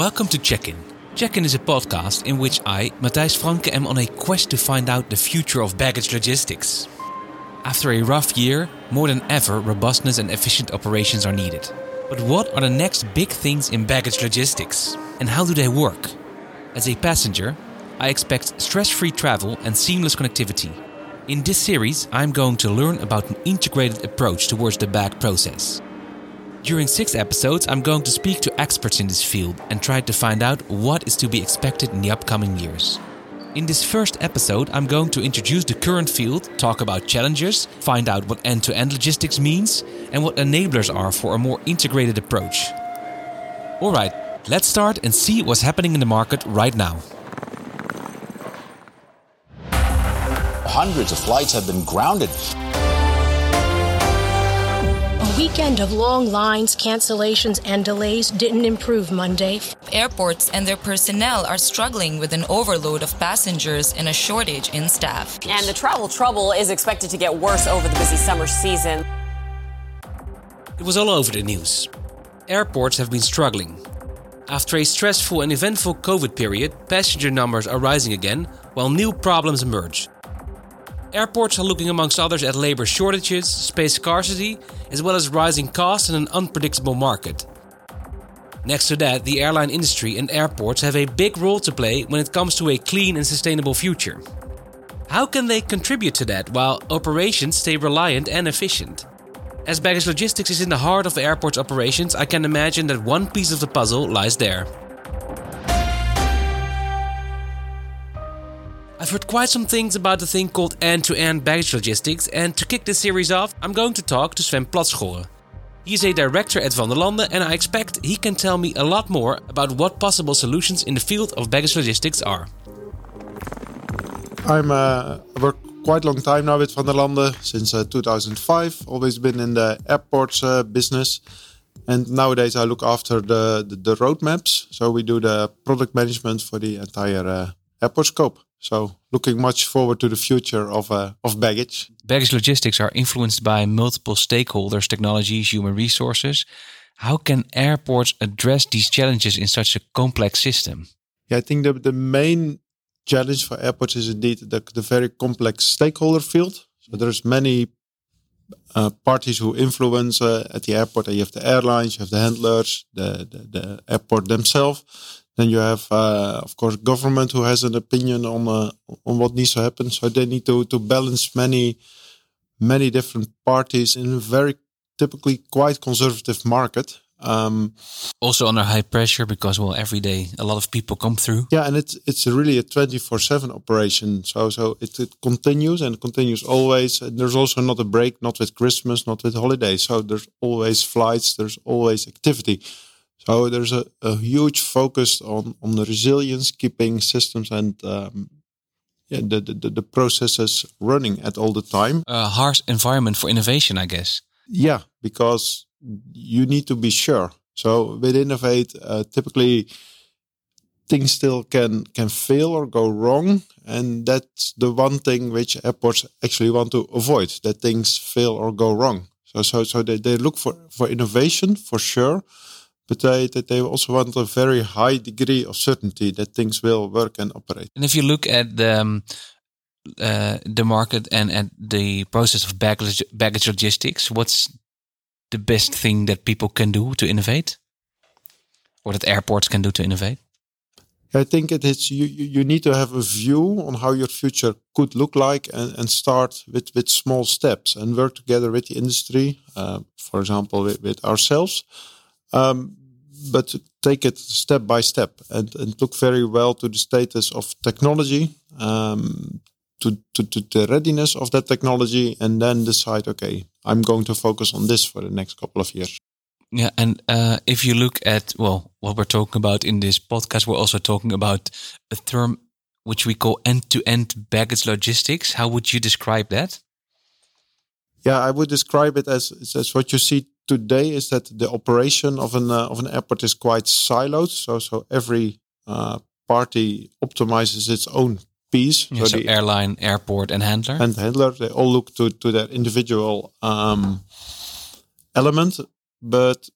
Welcome to Check In. Check In is a podcast in which I, Mattijs Franken, am on a quest to find out the future of baggage logistics. After a rough year, more than ever, robustness and efficient operations are needed. But what are the next big things in baggage logistics? And how do they work? As a passenger, I expect stress free travel and seamless connectivity. In this series, I'm going to learn about an integrated approach towards the bag process. During six episodes, I'm going to speak to experts in this field and try to find out what is to be expected in the upcoming years. In this first episode, I'm going to introduce the current field, talk about challenges, find out what end to end logistics means, and what enablers are for a more integrated approach. Alright, let's start and see what's happening in the market right now. Hundreds of flights have been grounded weekend of long lines, cancellations, and delays didn't improve Monday. Airports and their personnel are struggling with an overload of passengers and a shortage in staff. And the travel trouble is expected to get worse over the busy summer season. It was all over the news. Airports have been struggling. After a stressful and eventful COVID period, passenger numbers are rising again, while new problems emerge. Airports are looking, amongst others, at labor shortages, space scarcity, as well as rising costs and an unpredictable market. Next to that, the airline industry and airports have a big role to play when it comes to a clean and sustainable future. How can they contribute to that while operations stay reliant and efficient? As baggage logistics is in the heart of the airport's operations, I can imagine that one piece of the puzzle lies there. I've heard quite some things about the thing called end-to-end baggage logistics, and to kick this series off, I'm going to talk to Sven Platschorre. He is a director at Vanderlande, and I expect he can tell me a lot more about what possible solutions in the field of baggage logistics are. I'm uh, work quite a long time now with Vanderlande since uh, 2005. Always been in the airports uh, business, and nowadays I look after the, the the roadmaps. So we do the product management for the entire uh, airport scope. So looking much forward to the future of uh, of baggage. Baggage logistics are influenced by multiple stakeholders, technologies, human resources. How can airports address these challenges in such a complex system? Yeah, I think the the main challenge for airports is indeed the, the very complex stakeholder field. So there's many uh, parties who influence uh, at the airport. You have the airlines, you have the handlers, the, the, the airport themselves. Then you have, uh, of course, government who has an opinion on uh, on what needs to happen. So they need to to balance many many different parties in a very typically quite conservative market. Um, also under high pressure because well every day a lot of people come through. Yeah, and it's it's really a twenty four seven operation. So so it, it continues and continues always. And there's also not a break, not with Christmas, not with holidays. So there's always flights. There's always activity. So there's a, a huge focus on on the resilience, keeping systems and um, yeah, the, the the processes running at all the time. A harsh environment for innovation, I guess. Yeah, because you need to be sure. So with innovate, uh, typically things still can can fail or go wrong, and that's the one thing which airports actually want to avoid: that things fail or go wrong. So so so they, they look for for innovation for sure but they, they also want a very high degree of certainty that things will work and operate. And if you look at the um, uh, the market and at the process of baggage, baggage logistics, what's the best thing that people can do to innovate, or that airports can do to innovate? I think it is you, you need to have a view on how your future could look like and, and start with, with small steps and work together with the industry, uh, for example, with, with ourselves. Um, but take it step by step and, and look very well to the status of technology, um, to, to, to the readiness of that technology, and then decide, okay, I'm going to focus on this for the next couple of years. Yeah, and uh, if you look at well, what we're talking about in this podcast, we're also talking about a term which we call end-to-end baggage logistics. How would you describe that? Yeah, I would describe it as as what you see today is that the operation of an uh, of an airport is quite siloed. So so every uh, party optimizes its own piece. Yeah, so, so the airline, airport, and handler. And handler, they all look to to their individual um, element. But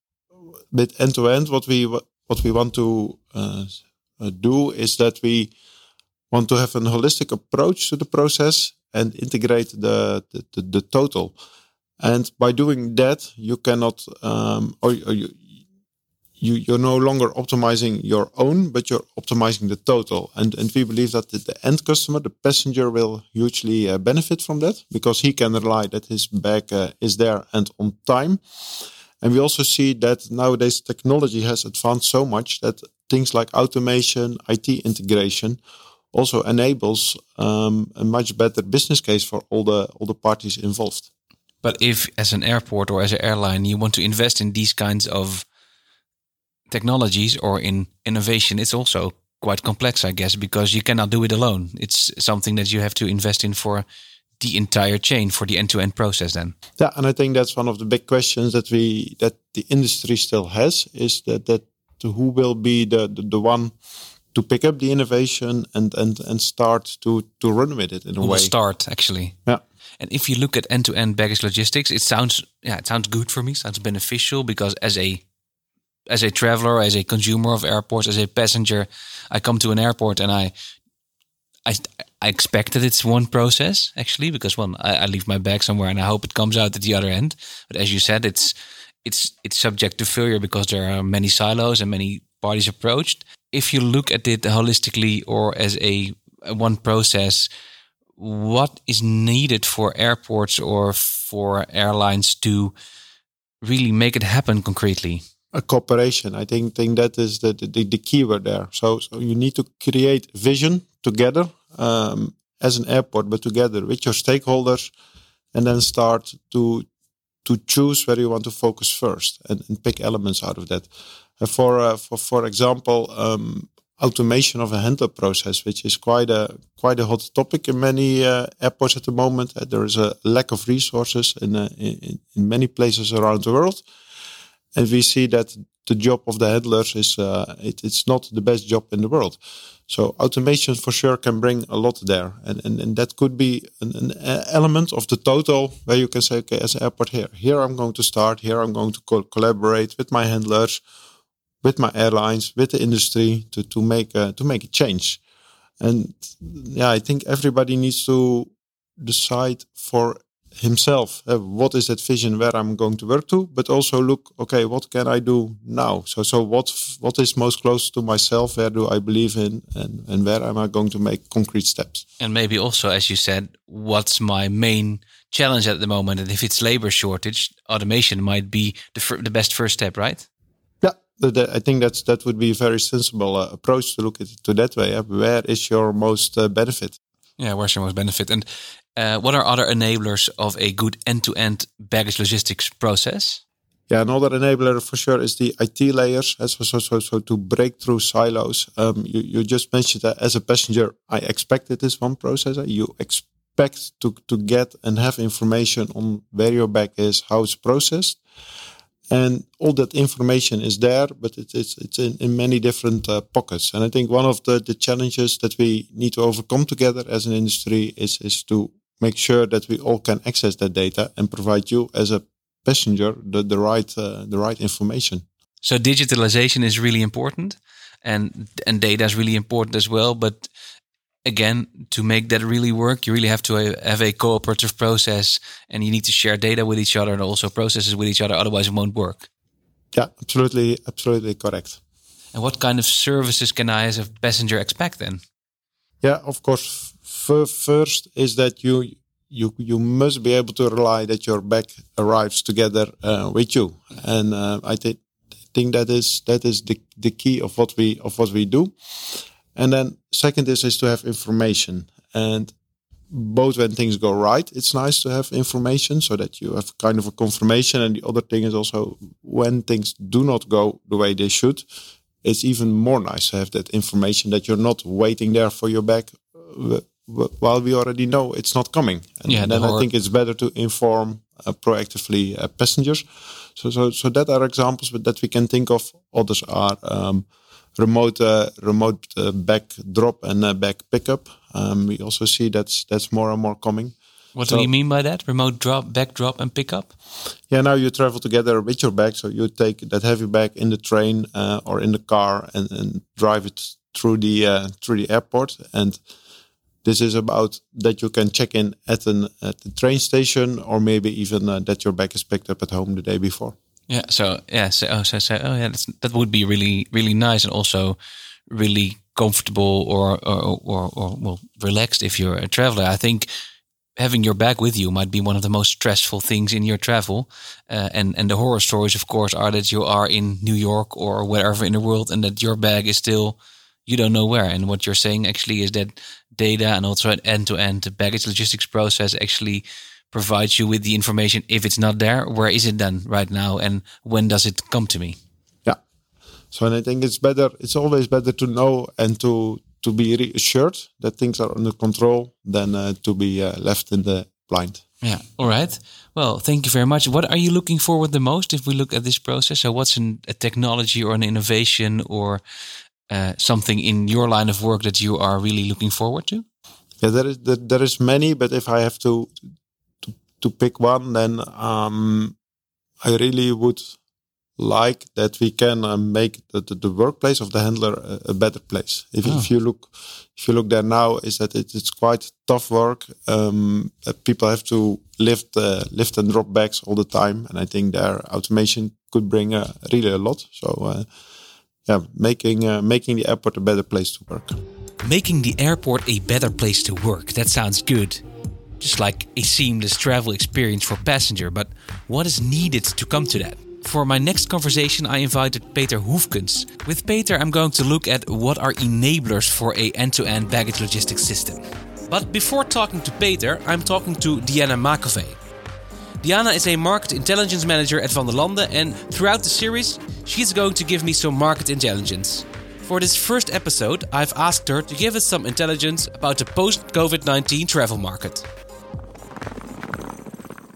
with end to end, what we what we want to uh, uh, do is that we want to have a holistic approach to the process and integrate the the, the, the total. And by doing that, you cannot, um, or, or you, you you're no longer optimizing your own, but you're optimizing the total. And and we believe that the, the end customer, the passenger, will hugely uh, benefit from that because he can rely that his bag uh, is there and on time. And we also see that nowadays technology has advanced so much that things like automation, IT integration, also enables um, a much better business case for all the all the parties involved. But if, as an airport or as an airline, you want to invest in these kinds of technologies or in innovation, it's also quite complex, I guess, because you cannot do it alone. It's something that you have to invest in for the entire chain, for the end-to-end process. Then, yeah, and I think that's one of the big questions that we that the industry still has is that that who will be the the, the one to pick up the innovation and and and start to to run with it in a who way. start actually. Yeah. And if you look at end-to-end baggage logistics, it sounds yeah, it sounds good for me. Sounds beneficial because as a as a traveler, as a consumer of airports, as a passenger, I come to an airport and I I I expect that it's one process actually because one I, I leave my bag somewhere and I hope it comes out at the other end. But as you said, it's it's it's subject to failure because there are many silos and many parties approached. If you look at it holistically or as a, a one process, what is needed for airports or for airlines to really make it happen concretely? A cooperation. I think think that is the the, the keyword there. So, so you need to create vision together um, as an airport, but together with your stakeholders, and then start to to choose where you want to focus first and, and pick elements out of that. For uh, for for example, um, automation of a handler process, which is quite a quite a hot topic in many uh, airports at the moment. Uh, there is a lack of resources in, uh, in, in many places around the world, and we see that the job of the handlers is uh, it, it's not the best job in the world. So automation for sure can bring a lot there, and and, and that could be an, an element of the total where you can say, okay, as an airport here, here I'm going to start, here I'm going to co collaborate with my handlers with my airlines, with the industry to to make a, to make a change. And yeah, I think everybody needs to decide for himself uh, what is that vision where I'm going to work to, but also look, okay, what can I do now? So so what what is most close to myself? Where do I believe in, and and where am I going to make concrete steps? And maybe also, as you said, what's my main challenge at the moment? And if it's labor shortage, automation might be the the best first step, right? I think that's that would be a very sensible uh, approach to look at it to that way. Where is your most uh, benefit? Yeah, where's your most benefit? And uh, what are other enablers of a good end-to-end baggage logistics process? Yeah, another enabler for sure is the IT layers. So, so, so, so to break through silos. Um, you, you just mentioned that as a passenger, I expected this one processor. You expect to, to get and have information on where your bag is, how it's processed and all that information is there, but it, it's it's in, in many different uh, pockets. And I think one of the, the challenges that we need to overcome together as an industry is is to make sure that we all can access that data and provide you as a passenger the the right uh, the right information. So digitalization is really important, and and data is really important as well. But again, to make that really work, you really have to have a cooperative process and you need to share data with each other and also processes with each other. Otherwise, it won't work. Yeah, absolutely, absolutely correct. And what kind of services can I, as a passenger, expect then? Yeah, of course. first is that you you you must be able to rely that your bag arrives together uh, with you, and uh, I th- think that is that is the the key of what we of what we do. And then second is is to have information. And both when things go right, it's nice to have information so that you have kind of a confirmation. And the other thing is also when things do not go the way they should, it's even more nice to have that information that you're not waiting there for your bag uh, while we already know it's not coming. And yeah, then I think it's better to inform uh, proactively uh, passengers. So, so, so that are examples but that we can think of. Others are um, remote uh, remote uh, bag drop and uh, bag pickup. Um, we also see that's that's more and more coming. What so, do you mean by that? Remote drop, bag drop, and pick up? Yeah, now you travel together with your bag. So you take that heavy bag in the train uh, or in the car and, and drive it through the uh, through the airport. And this is about that you can check in at an at the train station, or maybe even uh, that your bag is picked up at home the day before. Yeah. So yeah. So oh, so, so oh yeah. that would be really really nice and also really comfortable or or, or or well relaxed if you're a traveler. I think having your bag with you might be one of the most stressful things in your travel. Uh, and and the horror stories, of course, are that you are in New York or wherever in the world, and that your bag is still you don't know where. And what you're saying actually is that data and also an end-to-end baggage logistics process actually provides you with the information. If it's not there, where is it then right now, and when does it come to me? Yeah. So, and I think it's better. It's always better to know and to to be reassured that things are under control than uh, to be uh, left in the blind. Yeah. All right. Well, thank you very much. What are you looking forward the most if we look at this process? So, what's an, a technology or an innovation or uh, something in your line of work that you are really looking forward to? Yeah, there is there, there is many, but if I have to to, to pick one, then um, I really would like that we can uh, make the, the, the, workplace of the handler a, a better place. If, oh. if, you look, if you look there now, is that it, it's quite tough work. Um, people have to lift, uh, lift and drop bags all the time, and I think their automation could bring uh, really a lot. So, uh, yeah, making uh, making the airport a better place to work. Making the airport a better place to work. That sounds good. Just like a seamless travel experience for passenger, but what is needed to come to that? For my next conversation, I invited Peter Hoefkens. With Peter, I'm going to look at what are enablers for a end-to-end baggage logistics system. But before talking to Peter, I'm talking to Diana Macovei. Diana is a market intelligence manager at Vanderlande, and throughout the series, she's going to give me some market intelligence. For this first episode, I've asked her to give us some intelligence about the post COVID 19 travel market.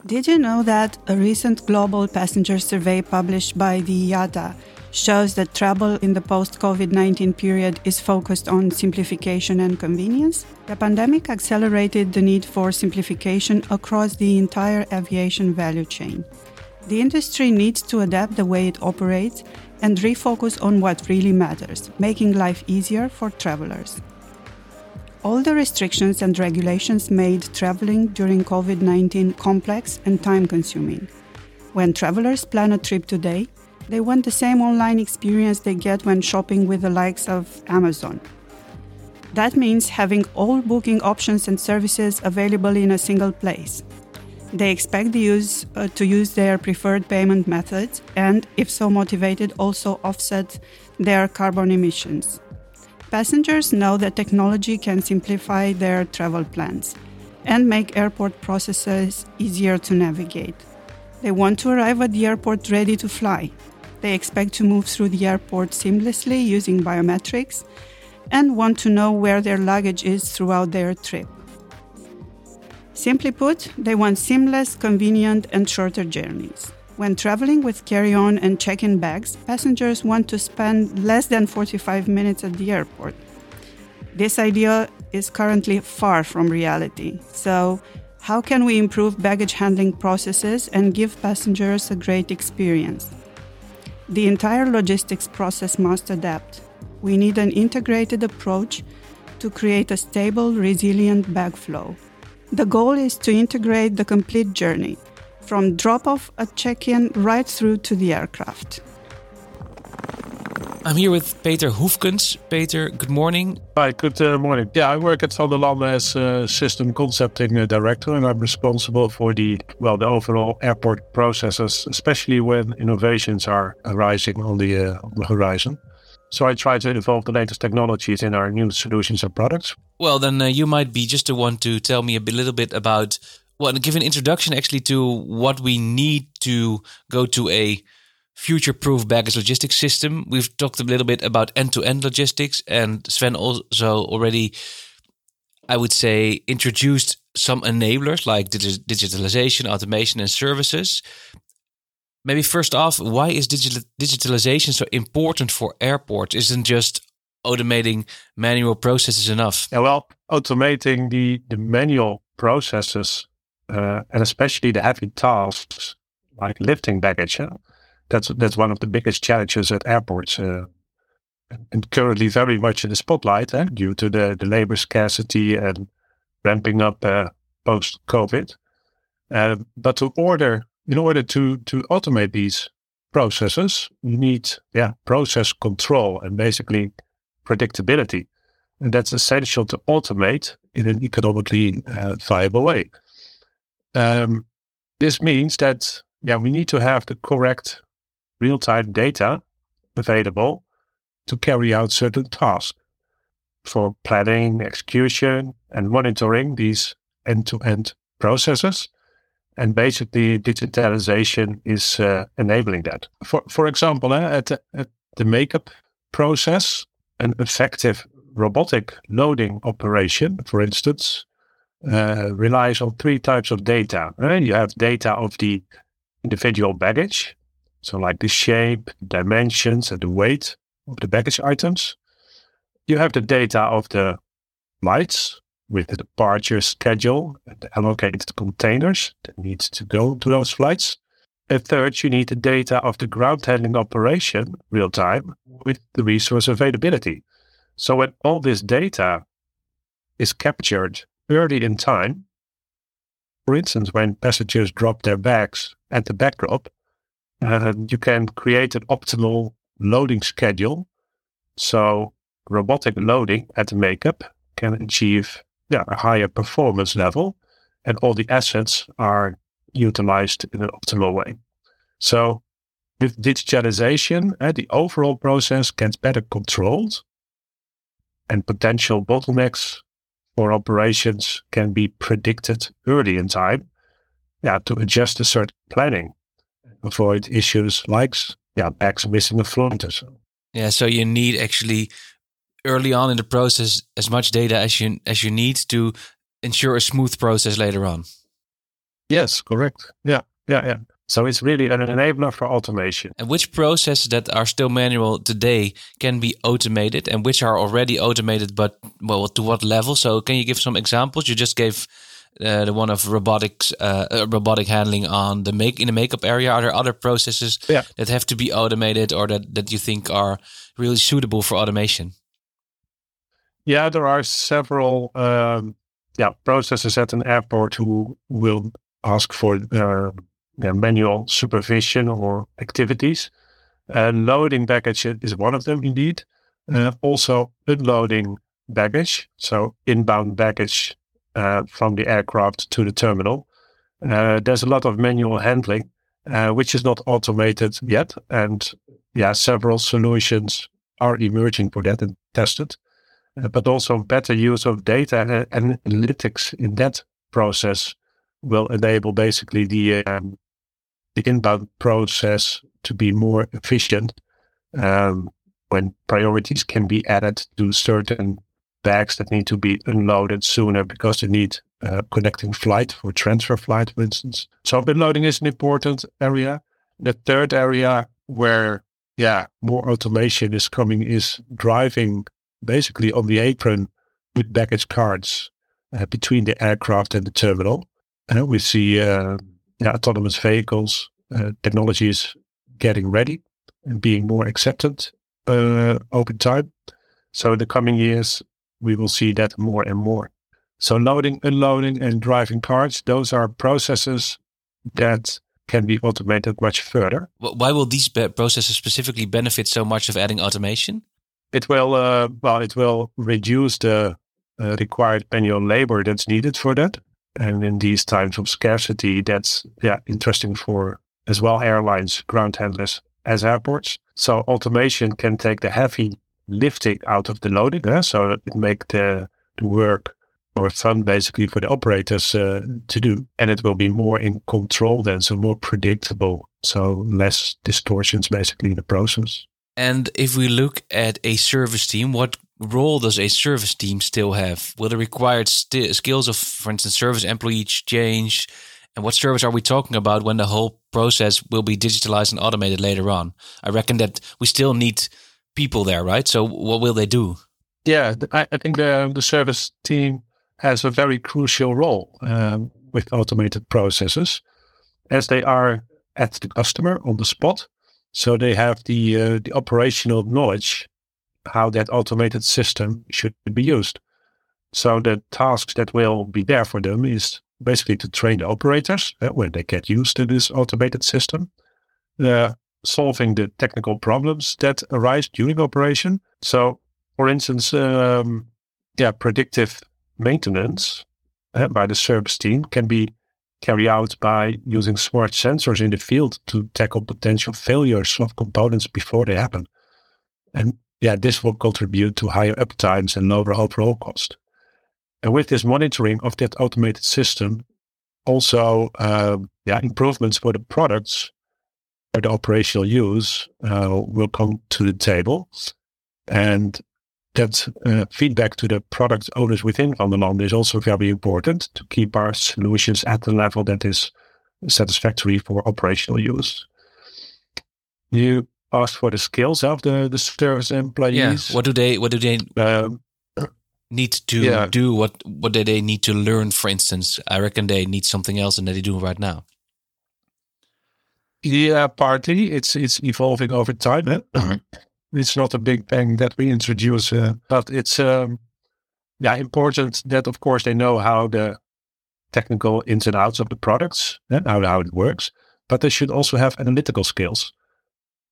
Did you know that a recent global passenger survey published by the IATA shows that travel in the post COVID 19 period is focused on simplification and convenience? The pandemic accelerated the need for simplification across the entire aviation value chain. The industry needs to adapt the way it operates and refocus on what really matters, making life easier for travelers. All the restrictions and regulations made traveling during COVID 19 complex and time consuming. When travelers plan a trip today, they want the same online experience they get when shopping with the likes of Amazon. That means having all booking options and services available in a single place. They expect the use, uh, to use their preferred payment methods and, if so motivated, also offset their carbon emissions. Passengers know that technology can simplify their travel plans and make airport processes easier to navigate. They want to arrive at the airport ready to fly. They expect to move through the airport seamlessly using biometrics and want to know where their luggage is throughout their trip. Simply put, they want seamless, convenient, and shorter journeys. When traveling with carry on and check in bags, passengers want to spend less than 45 minutes at the airport. This idea is currently far from reality. So, how can we improve baggage handling processes and give passengers a great experience? The entire logistics process must adapt. We need an integrated approach to create a stable, resilient bag flow. The goal is to integrate the complete journey from drop off at check in right through to the aircraft. I'm here with Peter Hoefkens. Peter, good morning. Hi, good uh, morning. Yeah, I work at Vanderlande as a system concepting uh, director, and I'm responsible for the well, the overall airport processes, especially when innovations are arising on the, uh, on the horizon. So I try to involve the latest technologies in our new solutions and products. Well, then uh, you might be just the one to tell me a little bit about well, and give an introduction actually to what we need to go to a future-proof baggage logistics system. We've talked a little bit about end-to-end logistics, and Sven also already, I would say, introduced some enablers like digitalization, automation, and services. Maybe first off, why is digital digitalization so important for airports? Isn't just automating manual processes enough? Yeah, well, automating the, the manual processes uh, and especially the heavy tasks like lifting baggage. That's that's one of the biggest challenges at airports, uh, and currently very much in the spotlight eh, due to the, the labor scarcity and ramping up uh, post COVID. Uh, but to order, in order to to automate these processes, you need yeah process control and basically predictability, and that's essential to automate in an economically uh, viable way. Um, this means that yeah we need to have the correct real time data available to carry out certain tasks for planning, execution, and monitoring these end to end processes. And basically, digitalization is uh, enabling that. For, for example, uh, at, the, at the makeup process, an effective robotic loading operation, for instance, uh, relies on three types of data. Right? You have data of the individual baggage, so like the shape, dimensions, and the weight of the baggage items. You have the data of the flights with the departure schedule and the allocated containers that need to go to those flights. And third, you need the data of the ground handling operation real time with the resource availability. So when all this data is captured early in time, for instance, when passengers drop their bags at the bag drop, uh, you can create an optimal loading schedule. So robotic loading at the makeup can achieve yeah, a higher performance level and all the assets are utilized in an optimal way. So with digitalization, uh, the overall process gets better controlled and potential bottlenecks for operations can be predicted early in time yeah, to adjust a certain planning, avoid issues like yeah, bags missing a flight or so. Yeah, so you need actually early on in the process as much data as you as you need to ensure a smooth process later on. Yes, correct. Yeah, yeah, yeah. So it's really an enabler for automation. And which processes that are still manual today can be automated and which are already automated, but well, to what level? So can you give some examples? You just gave uh, the one of robotics, uh, uh, robotic handling on the make in the makeup area. Are there other processes yeah. that have to be automated or that, that you think are really suitable for automation? Yeah, there are several um, yeah processes at an airport who will ask for uh, yeah, manual supervision or activities. Loading baggage is one of them, indeed. Uh, also, unloading baggage, so inbound baggage uh, from the aircraft to the terminal. Uh, there's a lot of manual handling, uh, which is not automated yet, and yeah, several solutions are emerging for that and tested. Uh, but also better use of data and analytics in that process will enable basically the um, the inbound process to be more efficient um, when priorities can be added to certain bags that need to be unloaded sooner because they need a connecting flight for transfer flight, for instance. So unloading is an important area. The third area where, yeah, more automation is coming is driving basically on the apron with baggage carts uh, between the aircraft and the terminal. And uh, we see uh, yeah, autonomous vehicles uh, technology is getting ready and being more accepted uh, over time. So in the coming years, we will see that more and more. So loading, unloading, and driving cars, those are processes that can be automated much further. Why will these processes specifically benefit so much of adding automation? It will, uh, well, it will reduce the uh, required manual labor that's needed for that. And in these times of scarcity, that's yeah interesting for as well airlines, ground handlers, as airports. So automation can take the heavy lifting out of the loading, uh, so it make the, the work more fun basically for the operators uh, to do, and it will be more in control then, so more predictable, so less distortions basically in the process. And if we look at a service team, what role does a service team still have? Will the required st- skills of, for instance, service employees change? And what service are we talking about when the whole process will be digitalized and automated later on? I reckon that we still need people there, right? So what will they do? Yeah, I, I think the the service team has a very crucial role. Um, with automated processes as they are at the customer on the spot. So they have the, uh, the operational knowledge how that automated system should be used. So the tasks that will be there for them is basically to train the operators uh, when they get used to this automated system, uh, solving the technical problems that arise during operation. So, for instance, um, yeah, predictive maintenance uh, by the service team can be carried out by using smart sensors in the field to tackle potential failures of components before they happen. And yeah, this will contribute to higher uptimes and lower overall cost. And with this monitoring of that automated system, also uh, yeah, improvements for the products or the operational use uh, will come to the table. And that uh, feedback to the product owners within Vanderlande is also very important to keep our solutions at the level that is satisfactory for operational use. You asked for the skills of the, the service employees. Yeah. What do they what do they um, need to yeah. do? What what do they need to learn, for instance? I reckon they need something else than they do right now. Yeah, partly. It's it's evolving over time. Eh? it's not a big bang that we introduce, uh, but it's um, yeah important that of course they know how the technical ins and outs of the products and eh, how how it works, but they should also have analytical skills,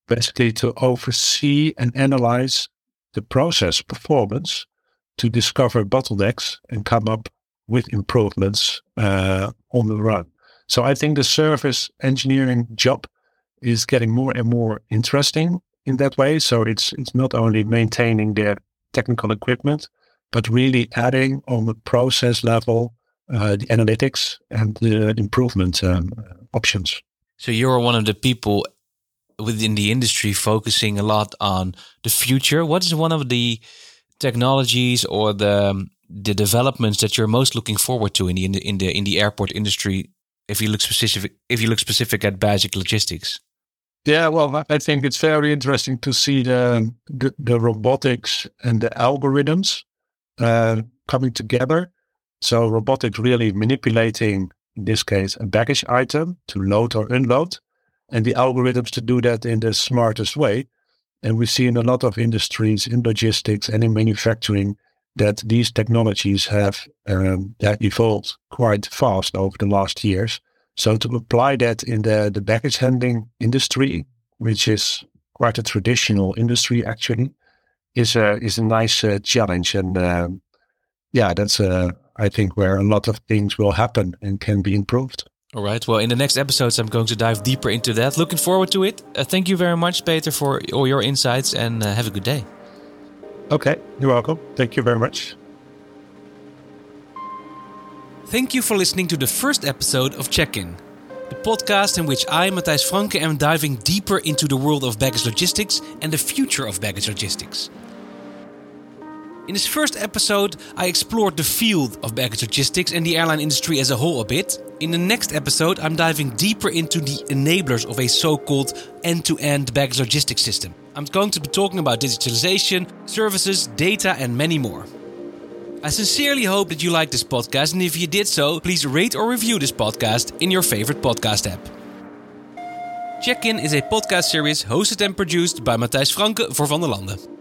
basically to oversee and analyze the process performance to discover bottlenecks and come up with improvements uh, on the run. So I think the service engineering job is getting more and more interesting in that way. So it's it's not only maintaining the technical equipment, but really adding on the process level uh, the analytics and the improvement um, options. So you're one of the people within the industry focusing a lot on the future. What is one of the technologies or the the developments that you're most looking forward to in the in the in the, in the airport industry if you look specific if you look specific at basic logistics? Yeah well i think it's very interesting to see the the, the robotics and the algorithms uh, coming together. So robotics really manipulating in this case a baggage item to load or unload and the algorithms to do that in the smartest way and we see in a lot of industries, in logistics and in manufacturing, that these technologies have um, evolved quite fast over the last years. So to apply that in the, the baggage handling industry, which is quite a traditional industry actually, is a is a nice uh, challenge. And uh, yeah, that's uh, I think where a lot of things will happen and can be improved. All right. Well, in the next episodes, I'm going to dive deeper into that. Looking forward to it. Uh, thank you very much, Peter, for all your insights and uh, have a good day. Okay. You're welcome. Thank you very much. Thank you for listening to the first episode of Check In, the podcast in which I, Mattijs Franken, am diving deeper into the world of baggage logistics and the future of baggage logistics. In this first episode, I explored the field of baggage logistics and the airline industry as a whole a bit. In the next episode, I'm diving deeper into the enablers of a so called end to end baggage logistics system. I'm going to be talking about digitalization, services, data, and many more. I sincerely hope that you liked this podcast, and if you did so, please rate or review this podcast in your favorite podcast app. Check In is a podcast series hosted and produced by Mattijs Franken for Vanderlande.